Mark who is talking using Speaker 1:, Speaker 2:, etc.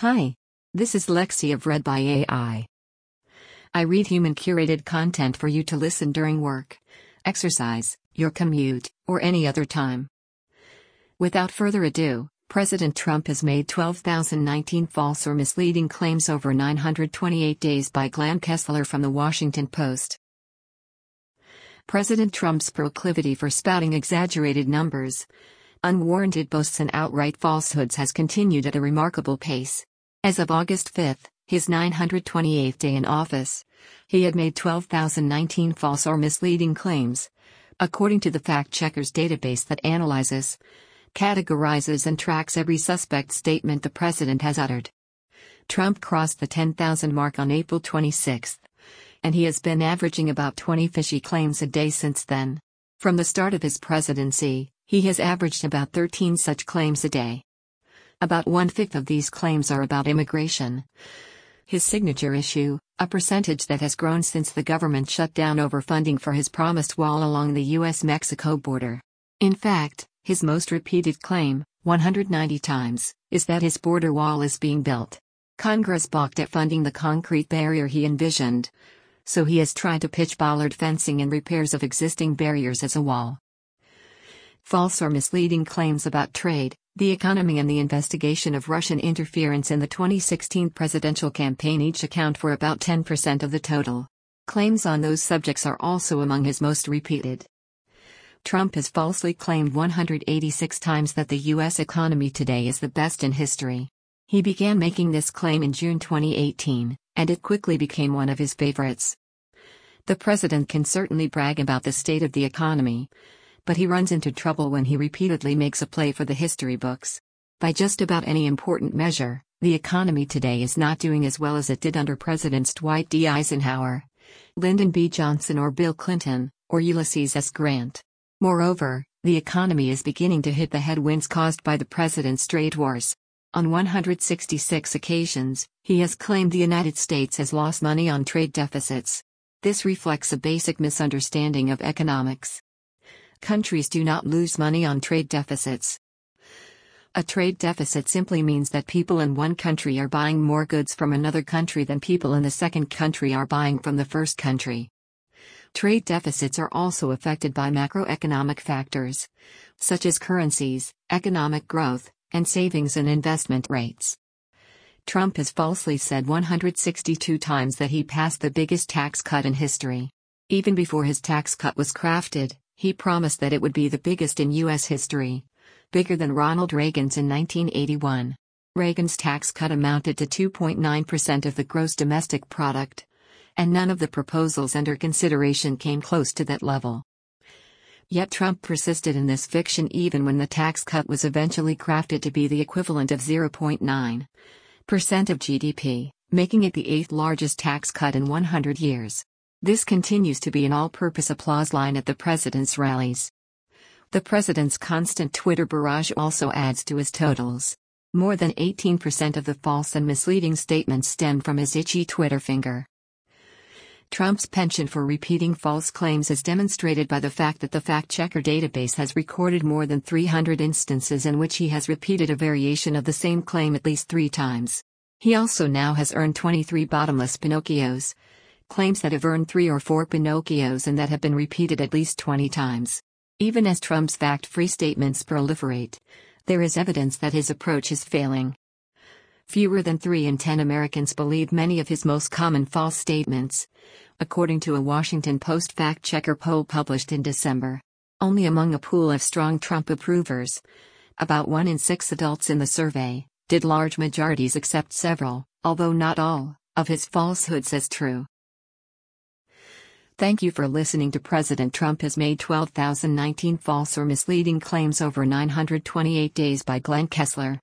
Speaker 1: Hi. This is Lexi of Read by AI. I read human curated content for you to listen during work, exercise, your commute, or any other time. Without further ado, President Trump has made 12,019 false or misleading claims over 928 days by Glenn Kessler from The Washington Post. President Trump's proclivity for spouting exaggerated numbers, unwarranted boasts and outright falsehoods has continued at a remarkable pace. As of August 5, his 928th day in office, he had made 12,019 false or misleading claims, according to the fact checkers database that analyzes, categorizes, and tracks every suspect statement the president has uttered. Trump crossed the 10,000 mark on April 26, and he has been averaging about 20 fishy claims a day since then. From the start of his presidency, he has averaged about 13 such claims a day. About one fifth of these claims are about immigration. His signature issue, a percentage that has grown since the government shut down over funding for his promised wall along the U.S. Mexico border. In fact, his most repeated claim, 190 times, is that his border wall is being built. Congress balked at funding the concrete barrier he envisioned. So he has tried to pitch bollard fencing and repairs of existing barriers as a wall. False or misleading claims about trade, the economy, and the investigation of Russian interference in the 2016 presidential campaign each account for about 10% of the total. Claims on those subjects are also among his most repeated. Trump has falsely claimed 186 times that the U.S. economy today is the best in history. He began making this claim in June 2018, and it quickly became one of his favorites. The president can certainly brag about the state of the economy, but he runs into trouble when he repeatedly makes a play for the history books. By just about any important measure, the economy today is not doing as well as it did under Presidents Dwight D. Eisenhower, Lyndon B. Johnson, or Bill Clinton, or Ulysses S. Grant. Moreover, the economy is beginning to hit the headwinds caused by the president's trade wars. On 166 occasions, he has claimed the United States has lost money on trade deficits. This reflects a basic misunderstanding of economics countries do not lose money on trade deficits. A trade deficit simply means that people in one country are buying more goods from another country than people in the second country are buying from the first country. Trade deficits are also affected by macroeconomic factors, such as currencies, economic growth, and savings and investment rates. Trump has falsely said 162 times that he passed the biggest tax cut in history. Even before his tax cut was crafted, he promised that it would be the biggest in U.S. history. Bigger than Ronald Reagan's in 1981. Reagan's tax cut amounted to 2.9% of the gross domestic product. And none of the proposals under consideration came close to that level. Yet Trump persisted in this fiction even when the tax cut was eventually crafted to be the equivalent of 0.9% of GDP, making it the eighth largest tax cut in 100 years. This continues to be an all purpose applause line at the president's rallies. The president's constant Twitter barrage also adds to his totals. More than 18% of the false and misleading statements stem from his itchy Twitter finger. Trump's penchant for repeating false claims is demonstrated by the fact that the fact checker database has recorded more than 300 instances in which he has repeated a variation of the same claim at least three times. He also now has earned 23 bottomless Pinocchios, claims that have earned three or four Pinocchios and that have been repeated at least 20 times. Even as Trump's fact free statements proliferate, there is evidence that his approach is failing. Fewer than 3 in 10 Americans believe many of his most common false statements, according to a Washington Post fact checker poll published in December. Only among a pool of strong Trump approvers, about 1 in 6 adults in the survey, did large majorities accept several, although not all, of his falsehoods as true. Thank you for listening to President Trump has made 12,019 false or misleading claims over 928 days by Glenn Kessler.